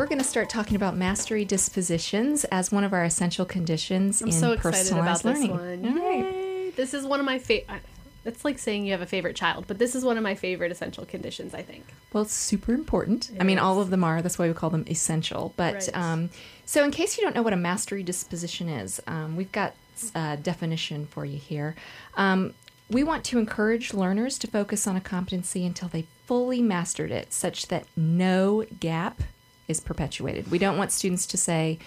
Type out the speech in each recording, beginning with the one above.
We're going to start talking about mastery dispositions as one of our essential conditions I'm in so excited personalized about learning. this right. Yay! This is one of my favorite. It's like saying you have a favorite child, but this is one of my favorite essential conditions. I think. Well, it's super important. It I mean, all of them are. That's why we call them essential. But Right. um, so, in case you don't know what a mastery disposition is, um, we've got a definition for you here. Um, we want to encourage learners to focus on a competency until they fully mastered it, such that no gap is perpetuated. We don't want students to say,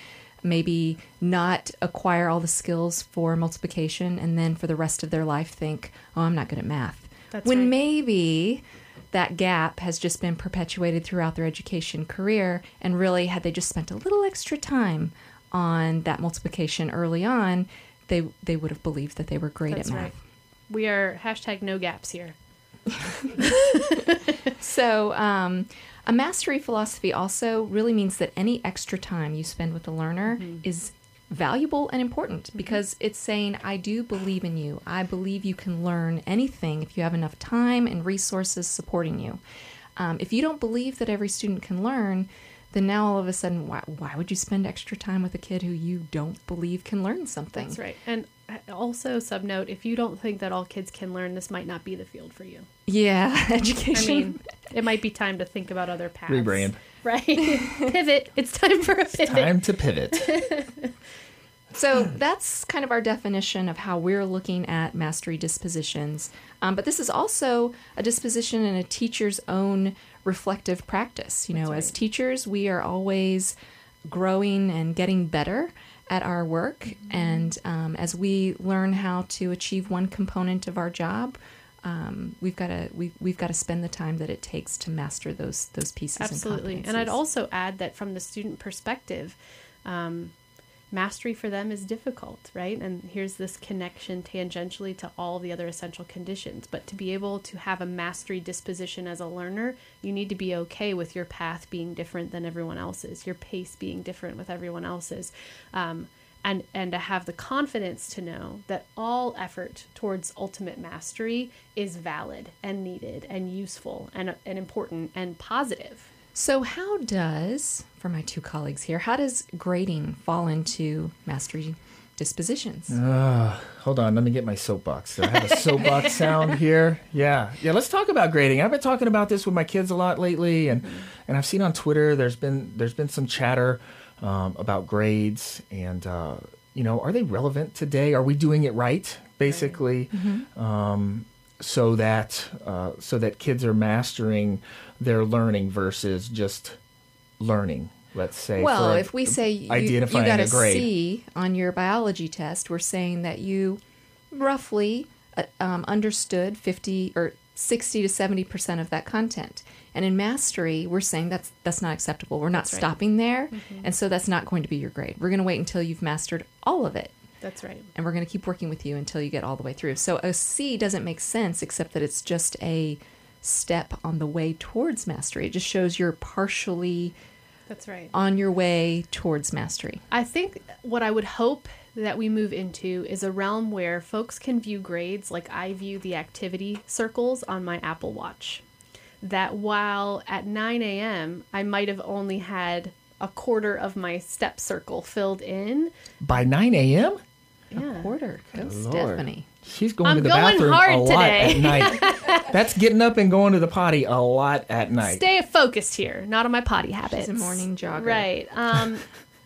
maybe not acquire all the skills for multiplication and then for the rest of their life think, oh, I'm not good at math. That's when right. maybe that gap has just been perpetuated throughout their education career and really had they just spent a little extra time on that multiplication early on they they would have believed that they were great That's at math right. We are hashtag no gaps here. so um, a mastery philosophy also really means that any extra time you spend with the learner is valuable and important because it's saying i do believe in you. I believe you can learn anything if you have enough time and resources supporting you. Um, if you don't believe that every student can learn then now all of a sudden why, why would you spend extra time with a kid who you don't believe can learn something That's right. And uh, also, subnote: if you don't think that all kids can learn, this might not be the field for you. yeah I education mean, it might be time to think about other paths. Rebrand. Right. Pivot. It's time for a pivot. Time to pivot. So that's kind of our definition of how we're looking at mastery dispositions. Um, but this is also a disposition in a teacher's own reflective practice. You know, That's as teachers, we are always growing and getting better at our work. Mm-hmm. And um, as we learn how to achieve one component of our job, um, we've got to we, we've got to spend the time that it takes to master those those pieces. Absolutely. and, And I'd also add that from the student perspective, um, mastery for them is difficult, right? And here's this connection tangentially to all the other essential conditions. But to be able to have a mastery disposition as a learner, you need to be okay with your path being different than everyone else's, your pace being different with everyone else's. Um, and, and to have the confidence to know that all effort towards ultimate mastery is valid and needed and useful and, and important and positive. So, how does, for my two colleagues here, how does grading fall into mastery dispositions? Uh, hold on, let me get my soapbox. Do I have a soapbox sound here? Yeah, yeah. Let's talk about grading. I've been talking about this with my kids a lot lately, and and I've seen on Twitter there's been there's been some chatter um, about grades, and uh, you know, are they relevant today? Are we doing it right? Basically, um, so that uh, so that kids are mastering their learning versus just learning. Let's say. Well, if we say you, you got a a grade. C on your biology test, we're saying that you roughly uh, um, understood 50 or 60 to 70 percent of that content. And in mastery, we're saying that's that's not acceptable. We're not That's right. stopping there, and so that's not going to be your grade. We're going to wait until you've mastered all of it, That's right. and we're going to keep working with you until you get all the way through. So a C doesn't make sense except that it's just a step on the way towards mastery. It just shows you're partially That's right. on your way towards mastery. I think what I would hope that we move into is a realm where folks can view grades like I view the activity circles on my Apple Watch. That while at 9 a.m., I might have only had a quarter of my step circle filled in. by 9 a.m. Yeah. Quarter. Go, Lord. Stephanie. She's going I'm to the going bathroom hard a lot today. at night. That's getting up and going to the potty a lot at night. Stay focused here, not on my potty habits. She's a morning jogger. Right. Um,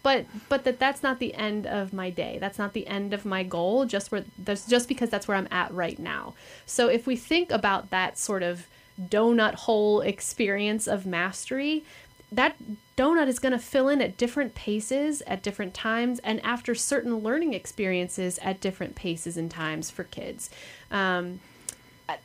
but but that that's not the end of my day. That's not the end of my goal. Just where that's just because that's where I'm at right now. So if we think about that sort of donut hole experience of mastery, that donut is going to fill in at different paces at different times and after certain learning experiences at different paces and times for kids. Um,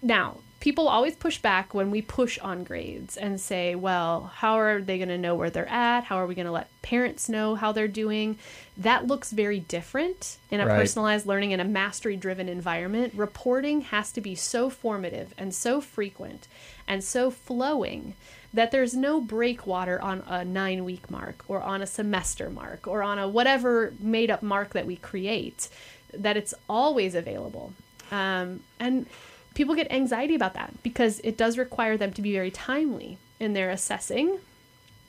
now, people always push back when we push on grades and say, well, how are they going to know where they're at? How are we going to let parents know how they're doing? That looks very different in a Right. personalized learning in a mastery driven environment. Reporting has to be so formative and so frequent and so flowing that there's no breakwater on a nine week mark or on a semester mark or on a whatever made up mark that we create, that it's always available. Um, and people get anxiety about that because it does require them to be very timely in their assessing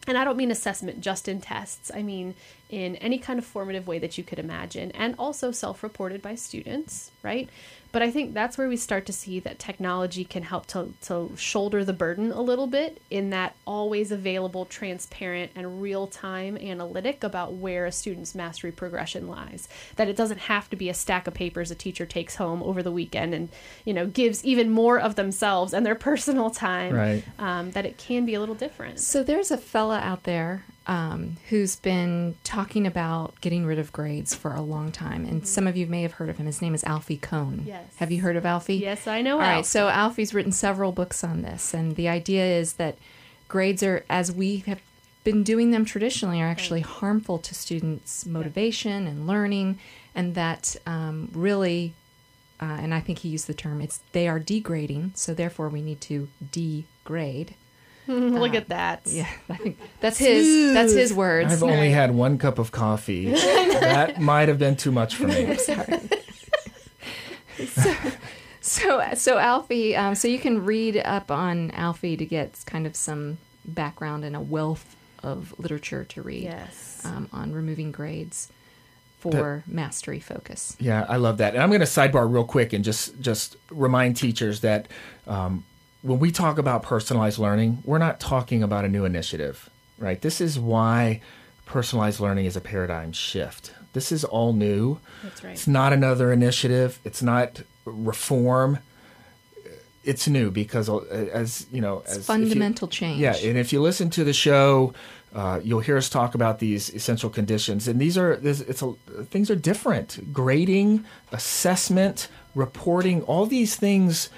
and I don't mean assessment just in tests. I mean in any kind of formative way that you could imagine, and also self reported by students, right? But I think that's where we start to see that technology can help to, to shoulder the burden a little bit in that always available, transparent, and real time analytic about where a student's mastery progression lies. That it doesn't have to be a stack of papers a teacher takes home over the weekend and, you know, gives even more of themselves and their personal time. Right. Um, that it can be a little different. So there's a fella out there um, who's been talking about getting rid of grades for a long time, and some of you may have heard of him. His name is Alfie Kohn. Yes. Have you heard of Alfie? Yes, I know All right. Alf. So Alfie's written several books on this, and the idea is that grades are, as we have been doing them traditionally, are actually harmful to students' motivation and learning, and that um, really. Uh, and I think he used the term. It's they are degrading, so therefore we need to degrade. Look at that. Yeah, I think that's his. That's his words. I've only had one cup of coffee. that might have been too much for me. Sorry. so, so, so Alfie. Um, so you can read up on Alfie to get kind of some background and a wealth of literature to read Yes. um, on removing grades for mastery focus. Yeah, I love that. And I'm going to sidebar real quick and just just remind teachers that um, when we talk about personalized learning, we're not talking about a new initiative, right? This is why personalized learning is a paradigm shift. This is all new. That's right. It's not another initiative. It's not reform. It's new because, uh, as you know, as if you- fundamental change. Yeah, and if you listen to the show, uh, you'll hear us talk about these essential conditions, and these are this, it's a, things are different. Grading, assessment, reporting, all these things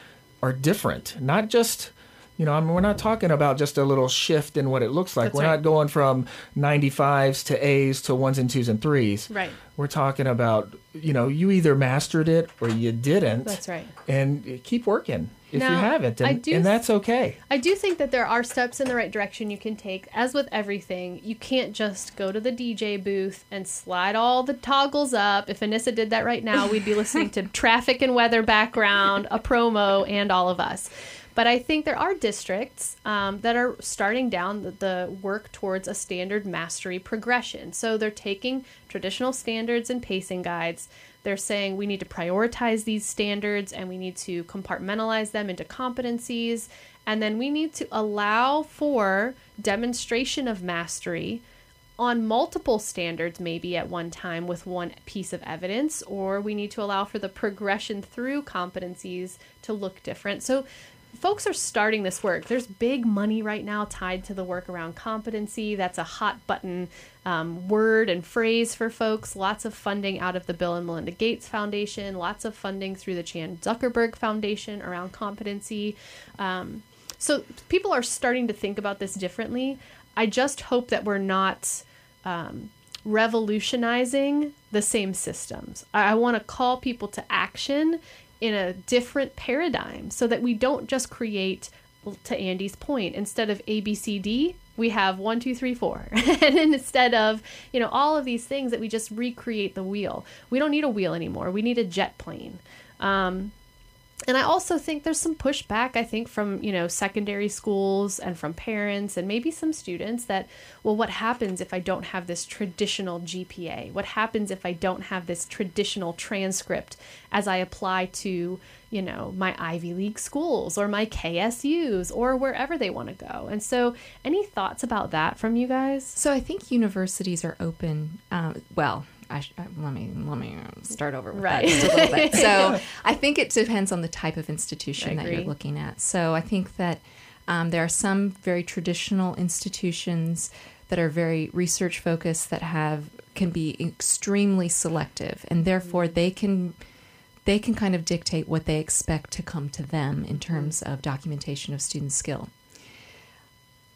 are different. Not just you know, I mean, we're not talking about just a little shift in what it looks like. That's we're right. not going from 95s to A's to ones and twos and threes. Right. We're talking about, you know, you either mastered it or you didn't. That's right. And keep working if you haven't. And, I do and that's okay. I do think that there are steps in the right direction you can take. As with everything, you can't just go to the DJ booth and slide all the toggles up. If Anissa did that right now, we'd be listening to traffic and weather background, a promo, and all of us. But I think there are districts um, that are starting down the, the work towards a standard mastery progression. So they're taking traditional standards and pacing guides. They're saying we need to prioritize these standards and we need to compartmentalize them into competencies. And then we need to allow for demonstration of mastery on multiple standards, maybe at one time with one piece of evidence, or we need to allow for the progression through competencies to look different. So, folks are starting this work. There's big money right now tied to the work around competency. That's a hot button um, word and phrase for folks. Lots of funding out of the Bill and Melinda Gates Foundation, lots of funding through the Chan Zuckerberg Foundation around competency. Um, so, people are starting to think about this differently. I just hope that we're not um, revolutionizing the same systems. I, I want to call people to action in a different paradigm so that we don't just create, to Andy's point, instead of A, B, C, D, we have one, two, three, four. and instead of, you know, all of these things that we just recreate the wheel. We don't need a wheel anymore. We need a jet plane. Um, and I also think there's some pushback, I think, from, you know, secondary schools and from parents and maybe some students that, well, what happens if I don't have this traditional GPA? What happens if I don't have this traditional transcript as I apply to, you know, my Ivy League schools or my KSUs or wherever they want to go? And so, any thoughts about that from you guys? So I think universities are open. Um, well, I sh- uh, let me let me uh, start over with Right. that just a little bit. So I think it depends on the type of institution that you're looking at. So I think that um, there are some very traditional institutions that are very research focused that have can be extremely selective, and therefore they can they can kind of dictate what they expect to come to them in terms of documentation of student skill.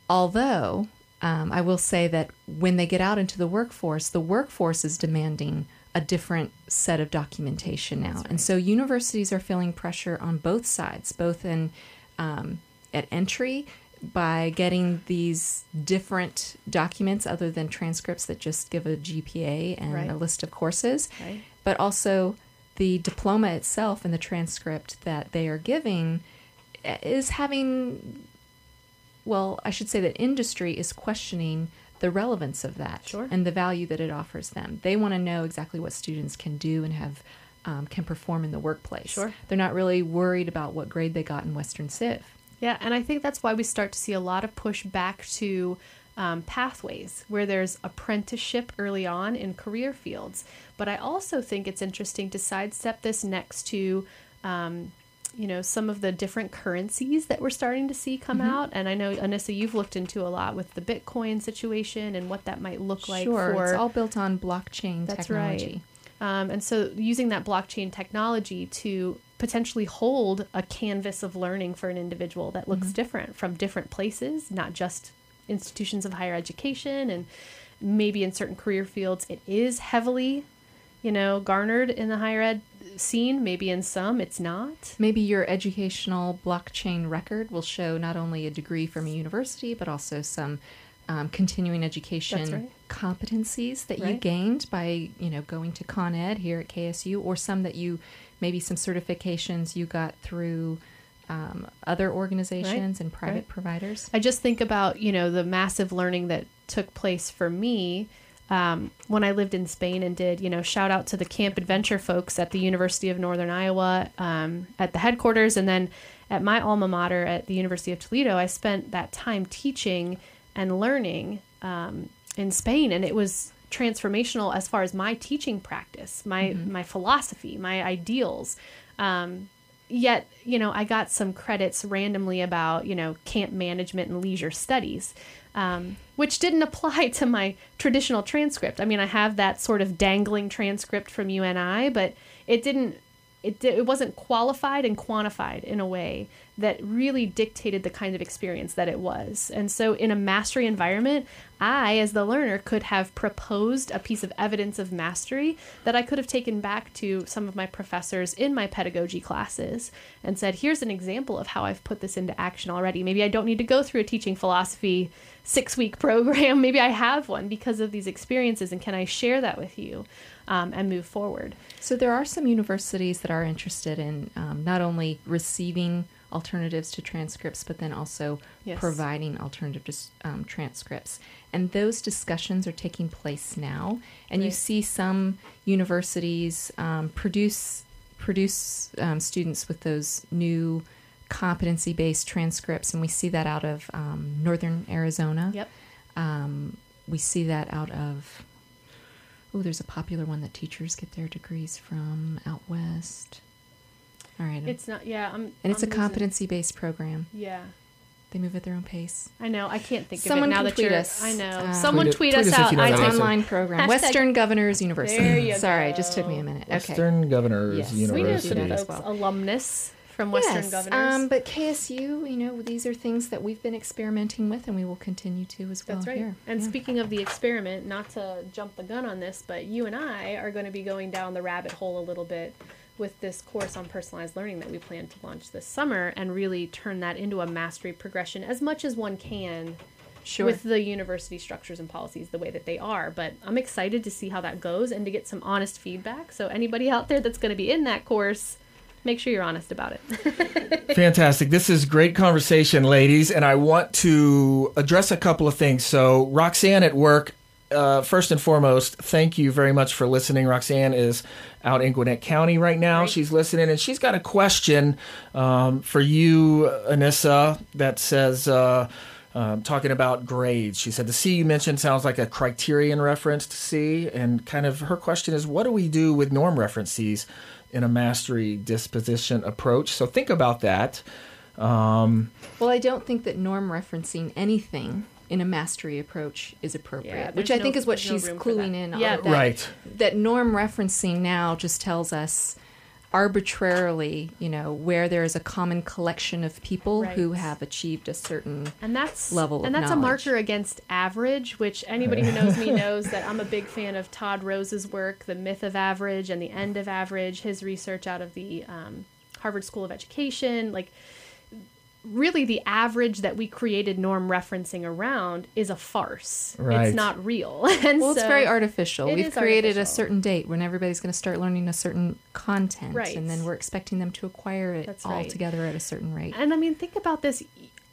Although um, I will say that when they get out into the workforce, the workforce is demanding a different set of documentation now, and so universities are feeling pressure on both sides, both in um, at entry by getting these different documents other than transcripts that just give a GPA and Right. a list of courses, Right. but also the diploma itself and the transcript that they are giving is having well, I should say that industry is questioning the relevance of that Sure. and the value that it offers them. They want to know exactly what students can do and have um, can perform in the workplace. Sure. They're not really worried about what grade they got in Western Civ. Yeah, and I think that's why we start to see a lot of push back to um, pathways where there's apprenticeship early on in career fields. But I also think it's interesting to sidestep this next to, um, you know, some of the different currencies that we're starting to see come out. And I know, Anissa, you've looked into a lot with the Bitcoin situation and what that might look like sure, for it's all built on blockchain That's technology. right. Um, and so using that blockchain technology to potentially hold a canvas of learning for an individual that looks different from different places, not just institutions of higher education and maybe in certain career fields it is heavily, you know, garnered in the higher ed scene, maybe in some it's not. Maybe your educational blockchain record will show not only a degree from a university, but also some um, continuing education right. competencies that you gained by, you know, going to Con Ed here at KSU, or some that you, maybe some certifications you got through um, other organizations and private right. providers. I just think about you know the massive learning that took place for me um, when I lived in Spain and did you know shout out to the Camp Adventure folks at the University of Northern Iowa um, at the headquarters, and then at my alma mater at the University of Toledo, I spent that time teaching and learning um, in Spain, and it was transformational as far as my teaching practice, my my philosophy, my ideals. Um, yet you know i got some credits randomly about you know camp management and leisure studies um, which didn't apply to my traditional transcript. I mean i have that sort of dangling transcript from uni but it didn't it, it wasn't qualified and quantified in a way that really dictated the kind of experience that it was. And so, in a mastery environment, I, as the learner, could have proposed a piece of evidence of mastery that I could have taken back to some of my professors in my pedagogy classes and said, here's an example of how I've put this into action already. Maybe I don't need to go through a teaching philosophy six week program. Maybe I have one because of these experiences, and can I share that with you um, and move forward? So there are some universities that are interested in um, not only receiving alternatives to transcripts, but then also Yes. providing alternative um, transcripts. And those discussions are taking place now. And you see some universities um, produce produce um, students with those new competency based transcripts, and we see that out of um, Northern Arizona. Yep. Um, we see that out of oh, there's a popular one that teachers get their degrees from out west. All right, It's not, yeah. I'm, and it's I'm a losing- competency based program. Yeah. They move at their own pace. I know. I can't think Someone of it now can that tweet you're. us. I know. Uh, Someone Tweet tweet, tweet us us out. you know I the It's don't- online program. Hashtag- Western Governors University. There you Sorry, go. just took me a minute. Okay. Western Governors Yes, we know We know University. some as folks, well. alumnus from Western yes, Governors. Um, but KSU, you know, these are things that we've been experimenting with, and we will continue to as well That's right. here. And Yeah. speaking of the experiment, not to jump the gun on this, but you and I are going to be going down the rabbit hole a little bit with this course on personalized learning that we plan to launch this summer and really turn that into a mastery progression as much as one can sure. with the university structures and policies the way that they are. But I'm excited to see how that goes and to get some honest feedback. So anybody out there that's going to be in that course, make sure you're honest about it. Fantastic. This is great conversation, ladies, and I want to address a couple of things. So, Roxanne at work, uh, first and foremost, thank you very much for listening. Roxanne is out in Gwinnett County right now. Right. She's listening, and she's got a question um, for you, Anissa, that says. Uh, um, talking about grades, she said the C you mentioned sounds like a criterion reference to C, and kind of her question is, what do we do with norm reference Cs in a mastery disposition approach? So think about that. Um, Well, I don't think that norm referencing anything in a mastery approach is appropriate, Yeah, which there's I think is what there's no she's room cluing in Yeah, on. That, Right. That norm referencing now just tells us arbitrarily, you know, where there is a common collection of people who have achieved a certain and that's level of and that's a marker against average which anybody who knows me knows that i'm a big fan of todd rose's work the myth of average and the end of average his research out of the um, harvard school of education like really the average that we created norm referencing around is a farce Right. it's not real and Well, it's very artificial. It We've is created a certain date when everybody's going to start learning a certain content, Right. and then we're expecting them to acquire it That's all right. together at a certain rate. And I mean, think about this.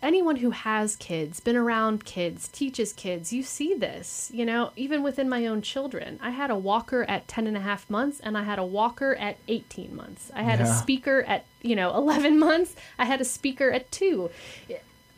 Anyone who has kids, been around kids, teaches kids, you see this, you know, even within my own children. I had a walker at 10 and a half months and I had a walker at 18 months. I had Yeah. a speaker at, you know, 11 months. I had a speaker at 2.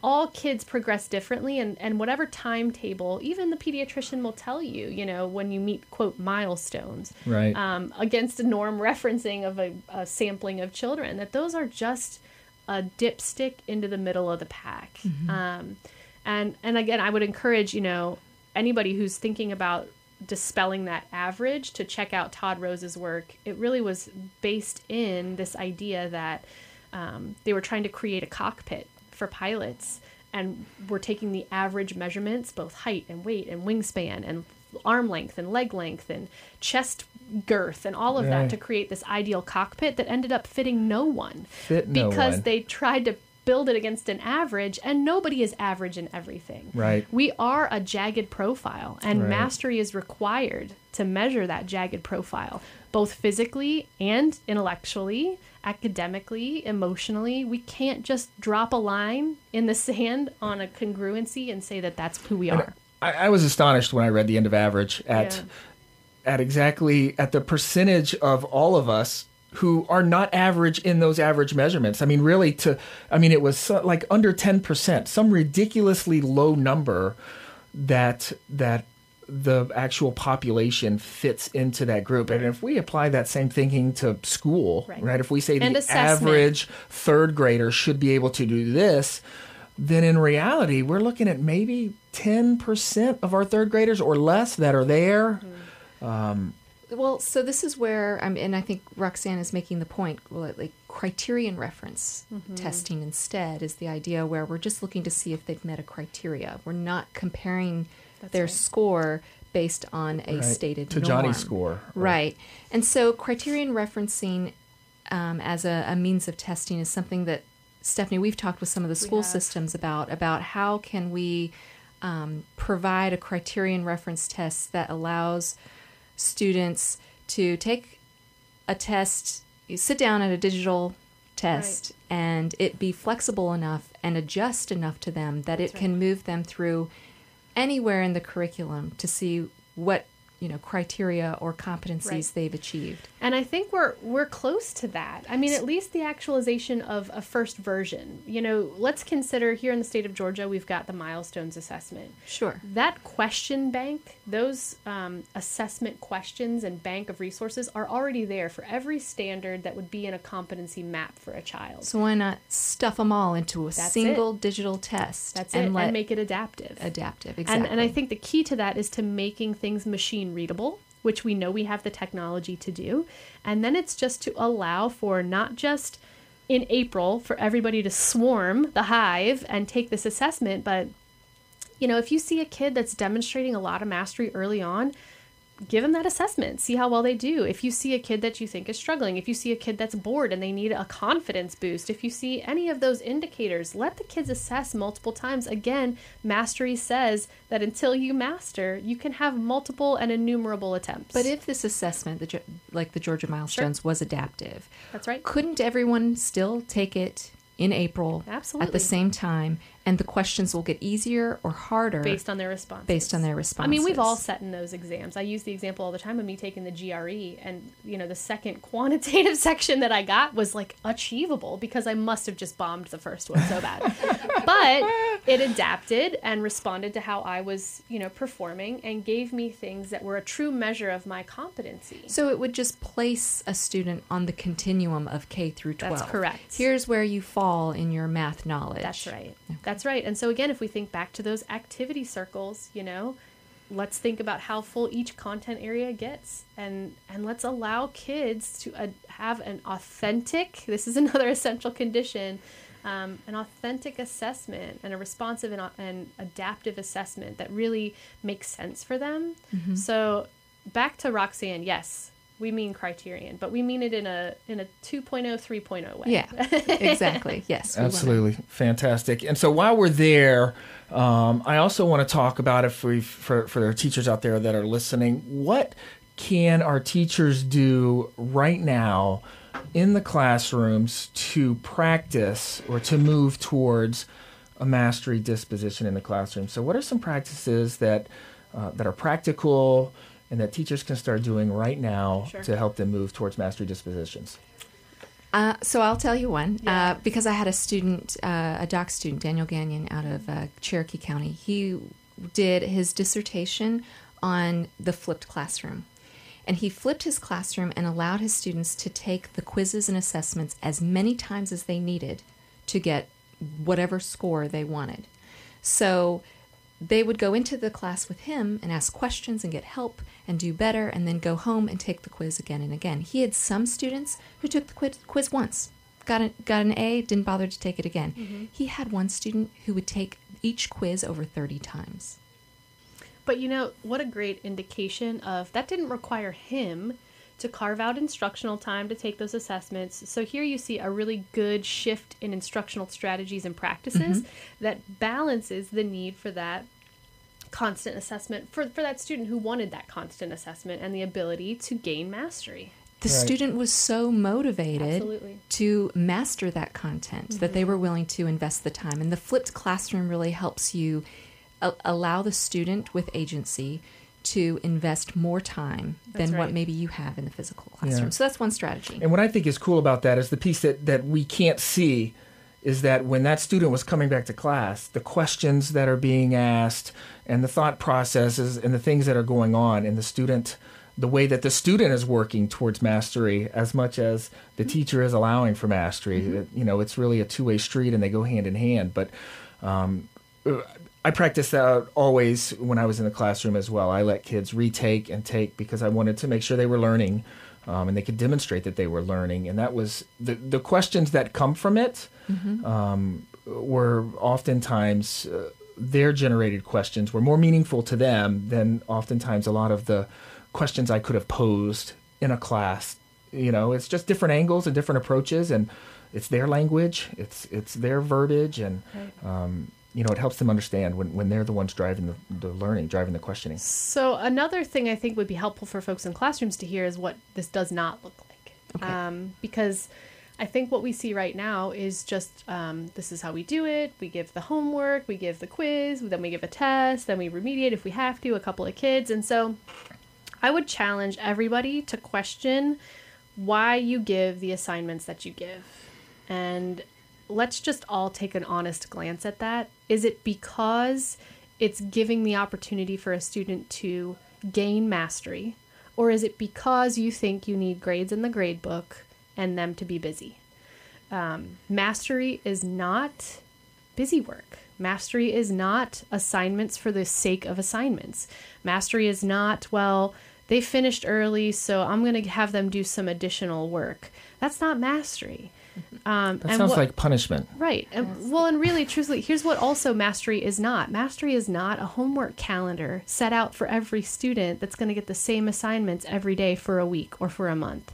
All kids progress differently and and whatever timetable, even the pediatrician will tell you, you know, when you meet quote milestones Right. um, against a norm referencing of a, a sampling of children that those are just a dipstick into the middle of the pack. Um, and and again i would encourage you know anybody who's thinking about dispelling that average to check out todd rose's work. It really was based in this idea that um, they were trying to create a cockpit for pilots and were taking the average measurements both height and weight and wingspan and arm length and leg length and chest girth and all of Right. that to create this ideal cockpit that ended up fitting no one Fit no because one. they tried to build it against an average and nobody is average in everything Right. we are a jagged profile and Right. mastery is required to measure that jagged profile both physically and intellectually academically emotionally we can't just drop a line in the sand on a congruency and say that that's who we are I, I was astonished when I read the end of average at Yeah. at exactly at the percentage of all of us who are not average in those average measurements. I mean, really, to I mean, it was so, like under ten percent, some ridiculously low number that that the actual population fits into that group. And if we apply that same thinking to school, right? Right. If we say And the assessment. average third grader should be able to do this, then in reality, we're looking at maybe 10% of our third graders or less that are there. Mm-hmm. Um, well, so this is where I'm, and I think Roxanne is making the point. Well, like criterion reference mm-hmm. testing instead is the idea where we're just looking to see if they've met a criteria. We're not comparing That's their right. score based on a Right, stated to norm. Johnny's score. Right. And so criterion referencing um, as a, a means of testing is something that Stephanie, we've talked with some of the school systems about about how can we um, provide a criterion reference test that allows students to take a test, you sit down at a digital test, and it be flexible enough and adjust enough to them that it That's can move them through anywhere in the curriculum to see what you know criteria or competencies Right. they've achieved. And I think we're we're close to that. I mean, at least the actualization of a first version. You know, let's consider here in the state of Georgia, we've got the milestones assessment. Sure. That question bank, those um, assessment questions and bank of resources are already there for every standard that would be in a competency map for a child. So why not stuff them all into a That's single digital test That's and it, and make it adaptive. adaptive? Exactly. And, and I think the key to that is to making things machine readable, which we know we have the technology to do. And then it's just to allow for not just in April for everybody to swarm the hive and take this assessment, but you know, if you see a kid that's demonstrating a lot of mastery early on, give them that assessment. See how well they do. If you see a kid that you think is struggling, if you see a kid that's bored and they need a confidence boost, if you see any of those indicators, let the kids assess multiple times. Again, mastery says that until you master, you can have multiple and innumerable attempts. but if this assessment, the, like the Georgia milestones, was adaptive, that's right. couldn't everyone still take it in April Absolutely. at the same time, and the questions will get easier or harder Based on their response. based on their response. I mean, we've all sat in those exams. I use the example all the time of me taking the GRE, and you know, the second quantitative section that I got was like achievable because I must have just bombed the first one so bad. but it adapted and responded to how I was, you know, performing, and gave me things that were a true measure of my competency. So it would just place a student on the continuum of K through 12. That's correct. Here's where you fall in your math knowledge. That's right. That's right. And so again, if we think back to those activity circles, you know, let's think about how full each content area gets, and and let's allow kids to uh, have an authentic. This is another essential condition. Um, an authentic assessment and a responsive and, and adaptive assessment that really makes sense for them. So back to Roxanne, yes, we mean criterion, but we mean it in a in a 2.0, 3.0 way. Yeah, exactly. Yes. Absolutely fantastic. And so while we're there, um, I also want to talk about if we for for the teachers out there that are listening, what can our teachers do right now in the classrooms to practice or to move towards a mastery disposition in the classroom. So, what are some practices that uh, that are practical and that teachers can start doing right now Sure. to help them move towards mastery dispositions? Uh, so I'll tell you one Yeah. uh, because I had a student, uh, a doc student, Daniel Gagnon, out of uh, Cherokee County. He did his dissertation on the flipped classroom. And he flipped his classroom and allowed his students to take the quizzes and assessments as many times as they needed to get whatever score they wanted. So they would go into the class with him and ask questions and get help and do better and then go home and take the quiz again and again. He had some students who took the quiz, quiz once, got, a, got an A, didn't bother to take it again. Mm-hmm. He had one student who would take each quiz over 30 times. But you know, what a great indication of that didn't require him to carve out instructional time to take those assessments. So here you see a really good shift in instructional strategies and practices mm-hmm. that balances the need for that constant assessment for, for that student who wanted that constant assessment and the ability to gain mastery. The Right. student was so motivated Absolutely. to master that content that they mm-hmm. were willing to invest the time. And the flipped classroom really helps you a- allow the student with agency to invest more time That's than what maybe you have in the physical classroom. Yeah. So that's one strategy. And what I think is cool about that is the piece that, that we can't see is that when that student was coming back to class, the questions that are being asked and the thought processes and the things that are going on in the student, the way that the student is working towards mastery as much as the teacher is allowing for mastery. It- You know, it's really a two way street and they go hand in hand. But um, I practiced that always when I was in the classroom as well. I let kids retake and take because I wanted to make sure they were learning um, and they could demonstrate that they were learning. And that was the, the questions that come from it um, were oftentimes uh, their generated questions were more meaningful to them than oftentimes a lot of the questions I could have posed in a class. You know, it's just different angles and different approaches, and it's their language, it's it's their verbiage, and um, you know, it helps them understand when, when they're the ones driving the, the learning, driving the questioning. So another thing I think would be helpful for folks in classrooms to hear is what this does not look like, Okay. um, because I think what we see right now is just um, this is how we do it. We give the homework, we give the quiz, then we give a test, then we remediate if we have to. A couple of kids, and so I would challenge everybody to question why you give the assignments that you give. And let's just all take an honest glance at that. Is it because it's giving the opportunity for a student to gain mastery? Or is it because you think you need grades in the grade book and them to be busy? Um, mastery is not busy work. Mastery is not assignments for the sake of assignments. Mastery is not, well, they finished early, so I'm going to have them do some additional work. That's not mastery. Um, That and sounds what- like punishment. Right. And, well, and really, truthfully, here's what also mastery is not. Mastery is not a homework calendar set out for every student that's going to get the same assignments every day for a week or for a month.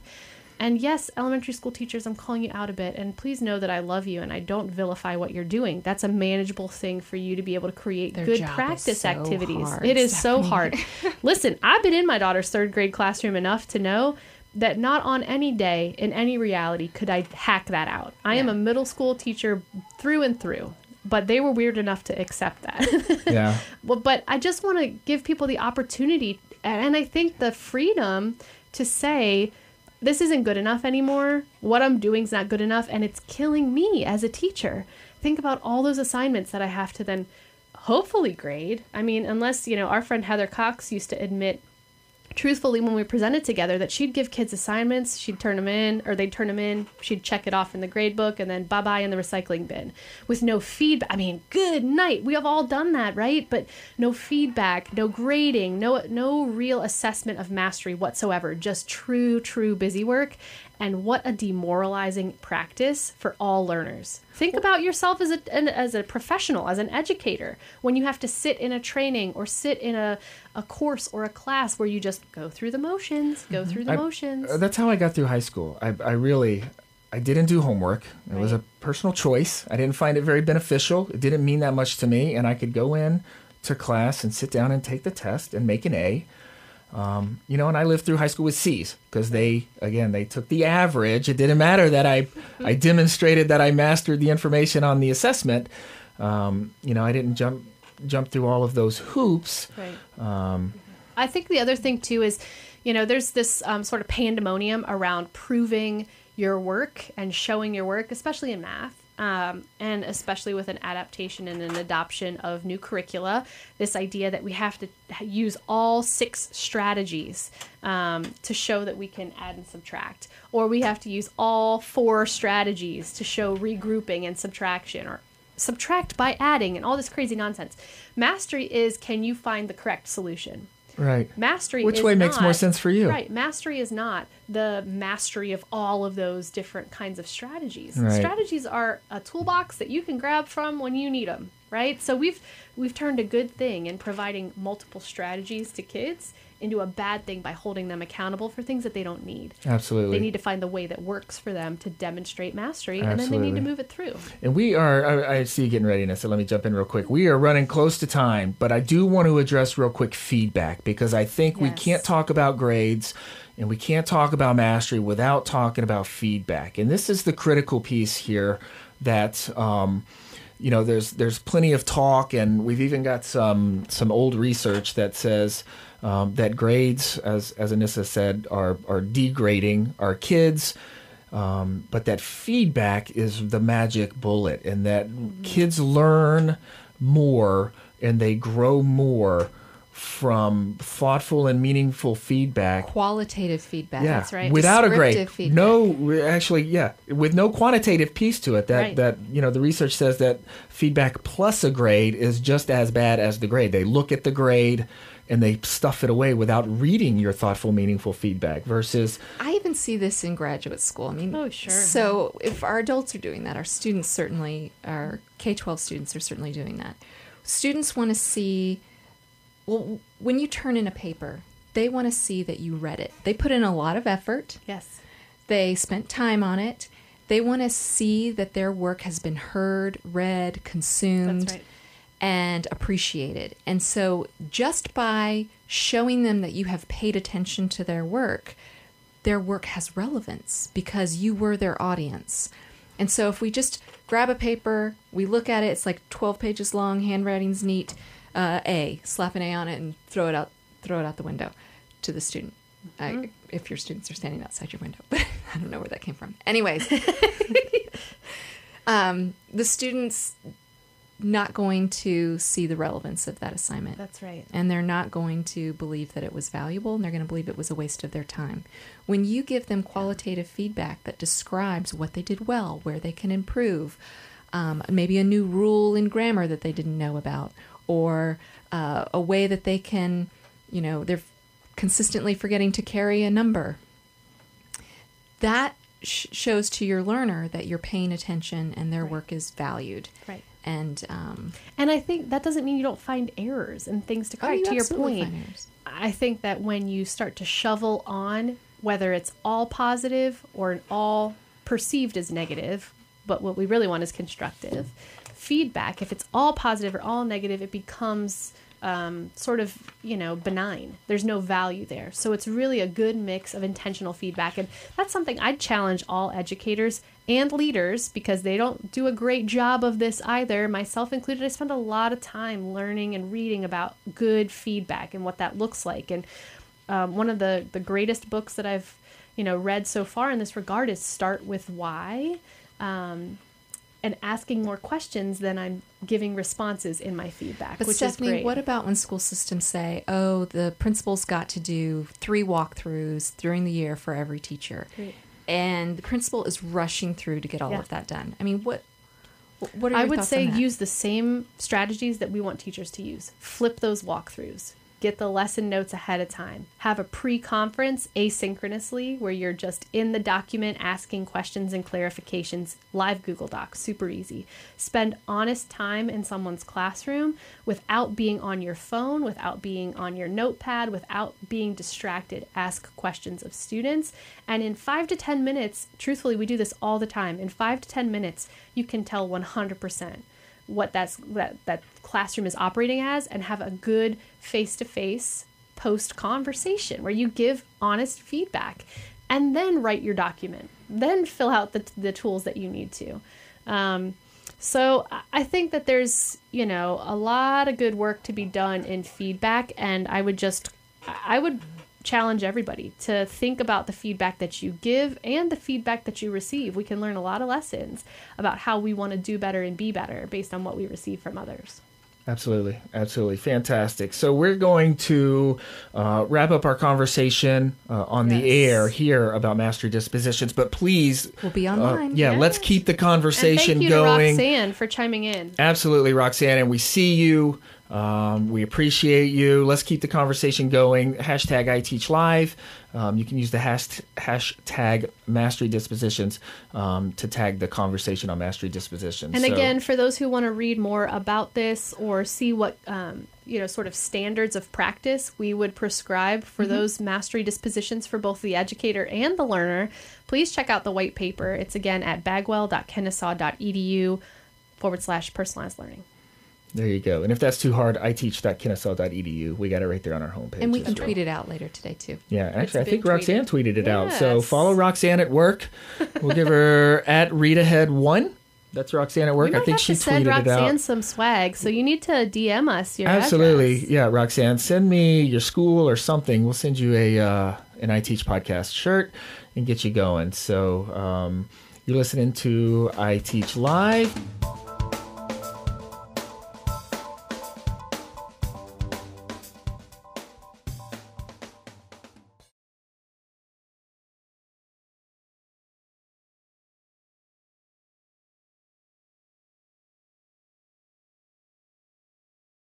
And yes, elementary school teachers, I'm calling you out a bit, and please know that I love you and I don't vilify what you're doing. That's a manageable thing for you to be able to create Their good practice so activities. hard, it is so hard. Listen, I've been in my daughter's third grade classroom enough to know that not on any day in any reality could I hack that out. I am a middle school teacher through and through, but they were weird enough to accept that. Yeah. well, but I just want to give people the opportunity, and I think the freedom to say, this isn't good enough anymore. What I'm doing is not good enough, and it's killing me as a teacher. Think about all those assignments that I have to then hopefully grade. I mean, unless, you know, our friend Heather Cox used to admit truthfully when we presented together that she'd give kids assignments she'd turn them in or they'd turn them in she'd check it off in the grade book and then bye bye in the recycling bin with no feedback i mean good night we have all done that right? But no feedback no grading no no real assessment of mastery whatsoever just true true busy work and what a demoralizing practice for all learners think about yourself as a an, as a professional as an educator when you have to sit in a training or sit in a, a course or a class where you just go through the motions go through the I- motions Uh, that's how I got through high school. I, I really, I didn't do homework. It was a personal choice. I didn't find it very beneficial. It didn't mean that much to me, and I could go in to class and sit down and take the test and make an A. Um, you know, and I lived through high school with C's because they, again, they took the average. It didn't matter that I, I demonstrated that I mastered the information on the assessment. Um, you know, I didn't jump jump through all of those hoops. Right. Um, I think the other thing too is, you know, there's this um, sort of pandemonium around proving your work and showing your work, especially in math. Um, and especially with an adaptation and an adoption of new curricula, this idea that we have to use all six strategies um, to show that we can add and subtract, or we have to use all four strategies to show regrouping and subtraction, or subtract by adding, and all this crazy nonsense. Mastery is can you find the correct solution? Right. Mastery Which is way makes more sense for you? Right. Mastery is not the mastery of all of those different kinds of strategies. Right. Strategies are a toolbox that you can grab from when you need them, right? So we've we've turned a good thing in providing multiple strategies to kids into a bad thing by holding them accountable for things that they don't need. Absolutely. They need to find the way that works for them to demonstrate mastery, and then they need to move it through. And we are, I, I see you getting ready now, so let me jump in real quick. We are running close to time, but I do want to address real quick feedback because I think we can't talk about grades and we can't talk about mastery without talking about feedback. And this is the critical piece here that, um, you know, there's there's plenty of talk, and we've even got some some old research that says um, that grades, as as Anissa said, are are degrading our kids um, but that feedback is the magic bullet, and that kids learn more and they grow more from thoughtful and meaningful feedback. Qualitative feedback. Yeah, That's right. without a grade, feedback. no, actually, yeah, with no quantitative piece to it. That Right. that you know, the research says that feedback plus a grade is just as bad as the grade. They look at the grade and they stuff it away without reading your thoughtful, meaningful feedback. Versus, I even see this in graduate school. I mean, Oh, sure. So if our adults are doing that, our students certainly, our K 12 students are certainly doing that. Students want to see, well, when you turn in a paper, they want to see that you read it. They put in a lot of effort, Yes. they spent time on it. They want to see that their work has been heard, read, consumed, That's right. and appreciated. And so, just by showing them that you have paid attention to their work, their work has relevance because you were their audience. And so, if we just grab a paper, we look at it, it's like 12 pages long, handwriting's neat, uh, A, slap an A on it, and throw it out, throw it out the window to the student. I, if your students are standing outside your window, but I don't know where that came from. Anyways, um, the students not going to see the relevance of that assignment That's right. and they're not going to believe that it was valuable and they're going to believe it was a waste of their time. When you give them qualitative feedback that describes what they did well, where they can improve, um, maybe a new rule in grammar that they didn't know about, or uh, a way that they can, you know, they're consistently forgetting to carry a number. That sh- shows to your learner that you're paying attention and their Right. work is valued. Right. And um, And I think that doesn't mean you don't find errors and things to oh, correct. you to your point. I think that when you start to shovel on, whether it's all positive or an all perceived as negative, but what we really want is constructive feedback. If it's all positive or all negative, it becomes um, sort of you know benign. There's no value there. So it's really a good mix of intentional feedback, and that's something I'd challenge all educators and leaders because they don't do a great job of this either, myself included. I spend a lot of time learning and reading about good feedback and what that looks like. And um, one of the the greatest books that I've you know read so far in this regard is Start with Why. Um, and asking more questions than I'm giving responses in my feedback, But which Stephanie, is great. what about when school systems say, "Oh, the principal's got to do three walkthroughs during the year for every teacher," Great. and the principal is rushing through to get all Yeah. of that done? I mean, what? What are I would say use the same strategies that we want teachers to use. Flip those walkthroughs. Get the lesson notes ahead of time. Have a pre conference asynchronously where you're just in the document asking questions and clarifications. Live Google Docs, super easy. Spend honest time in someone's classroom without being on your phone, without being on your notepad, without being distracted. Ask questions of students. And in five to 10 minutes, truthfully, we do this all the time. In five to 10 minutes, you can tell 100% what that's that that classroom is operating as and have a good face-to-face post conversation where you give honest feedback and then write your document then fill out the, the tools that you need to. Um, So I- I think that there's, you know, a lot of good work to be done in feedback and I would just I would challenge everybody to think about the feedback that you give and the feedback that you receive. We can learn a lot of lessons about how we want to do better and be better based on what we receive from others. Absolutely, absolutely, fantastic. So we're going to uh, wrap up our conversation uh, on the air here about mastery dispositions. But please, We'll be uh, online. yeah, let's keep the And conversation thank you going. to Roxanne for chiming in. Absolutely, Roxanne, and we see you. Um, we appreciate you. Let's keep the conversation going. Hashtag iTeach Live. Um, you can use the hash, hashtag Mastery Dispositions um, to tag the conversation on Mastery Dispositions. And So- again, for those who want to read more about this or see what um, you know, sort of standards of practice we would prescribe for Mm-hmm. those mastery dispositions for both the educator and the learner, please check out the white paper. It's again at bagwell.kennesaw.edu forward slash personalized learning. There you go. And if that's too hard, I iteach.kennesaw.edu. We got it right there on our homepage. And we can well. tweet it out later today too. Yeah, actually, I think been Roxanne tweeted it out. So follow Roxanne at work. We'll give her at ReadAhead1. That's Roxanne at work. I think have she to send tweeted it Roxanne out. some swag, so you need to DM us your Absolutely, address. yeah, Roxanne. Send me your school or something. We'll send you a uh, an iTeach podcast shirt and get you going. So um, you're listening to iTeach Live.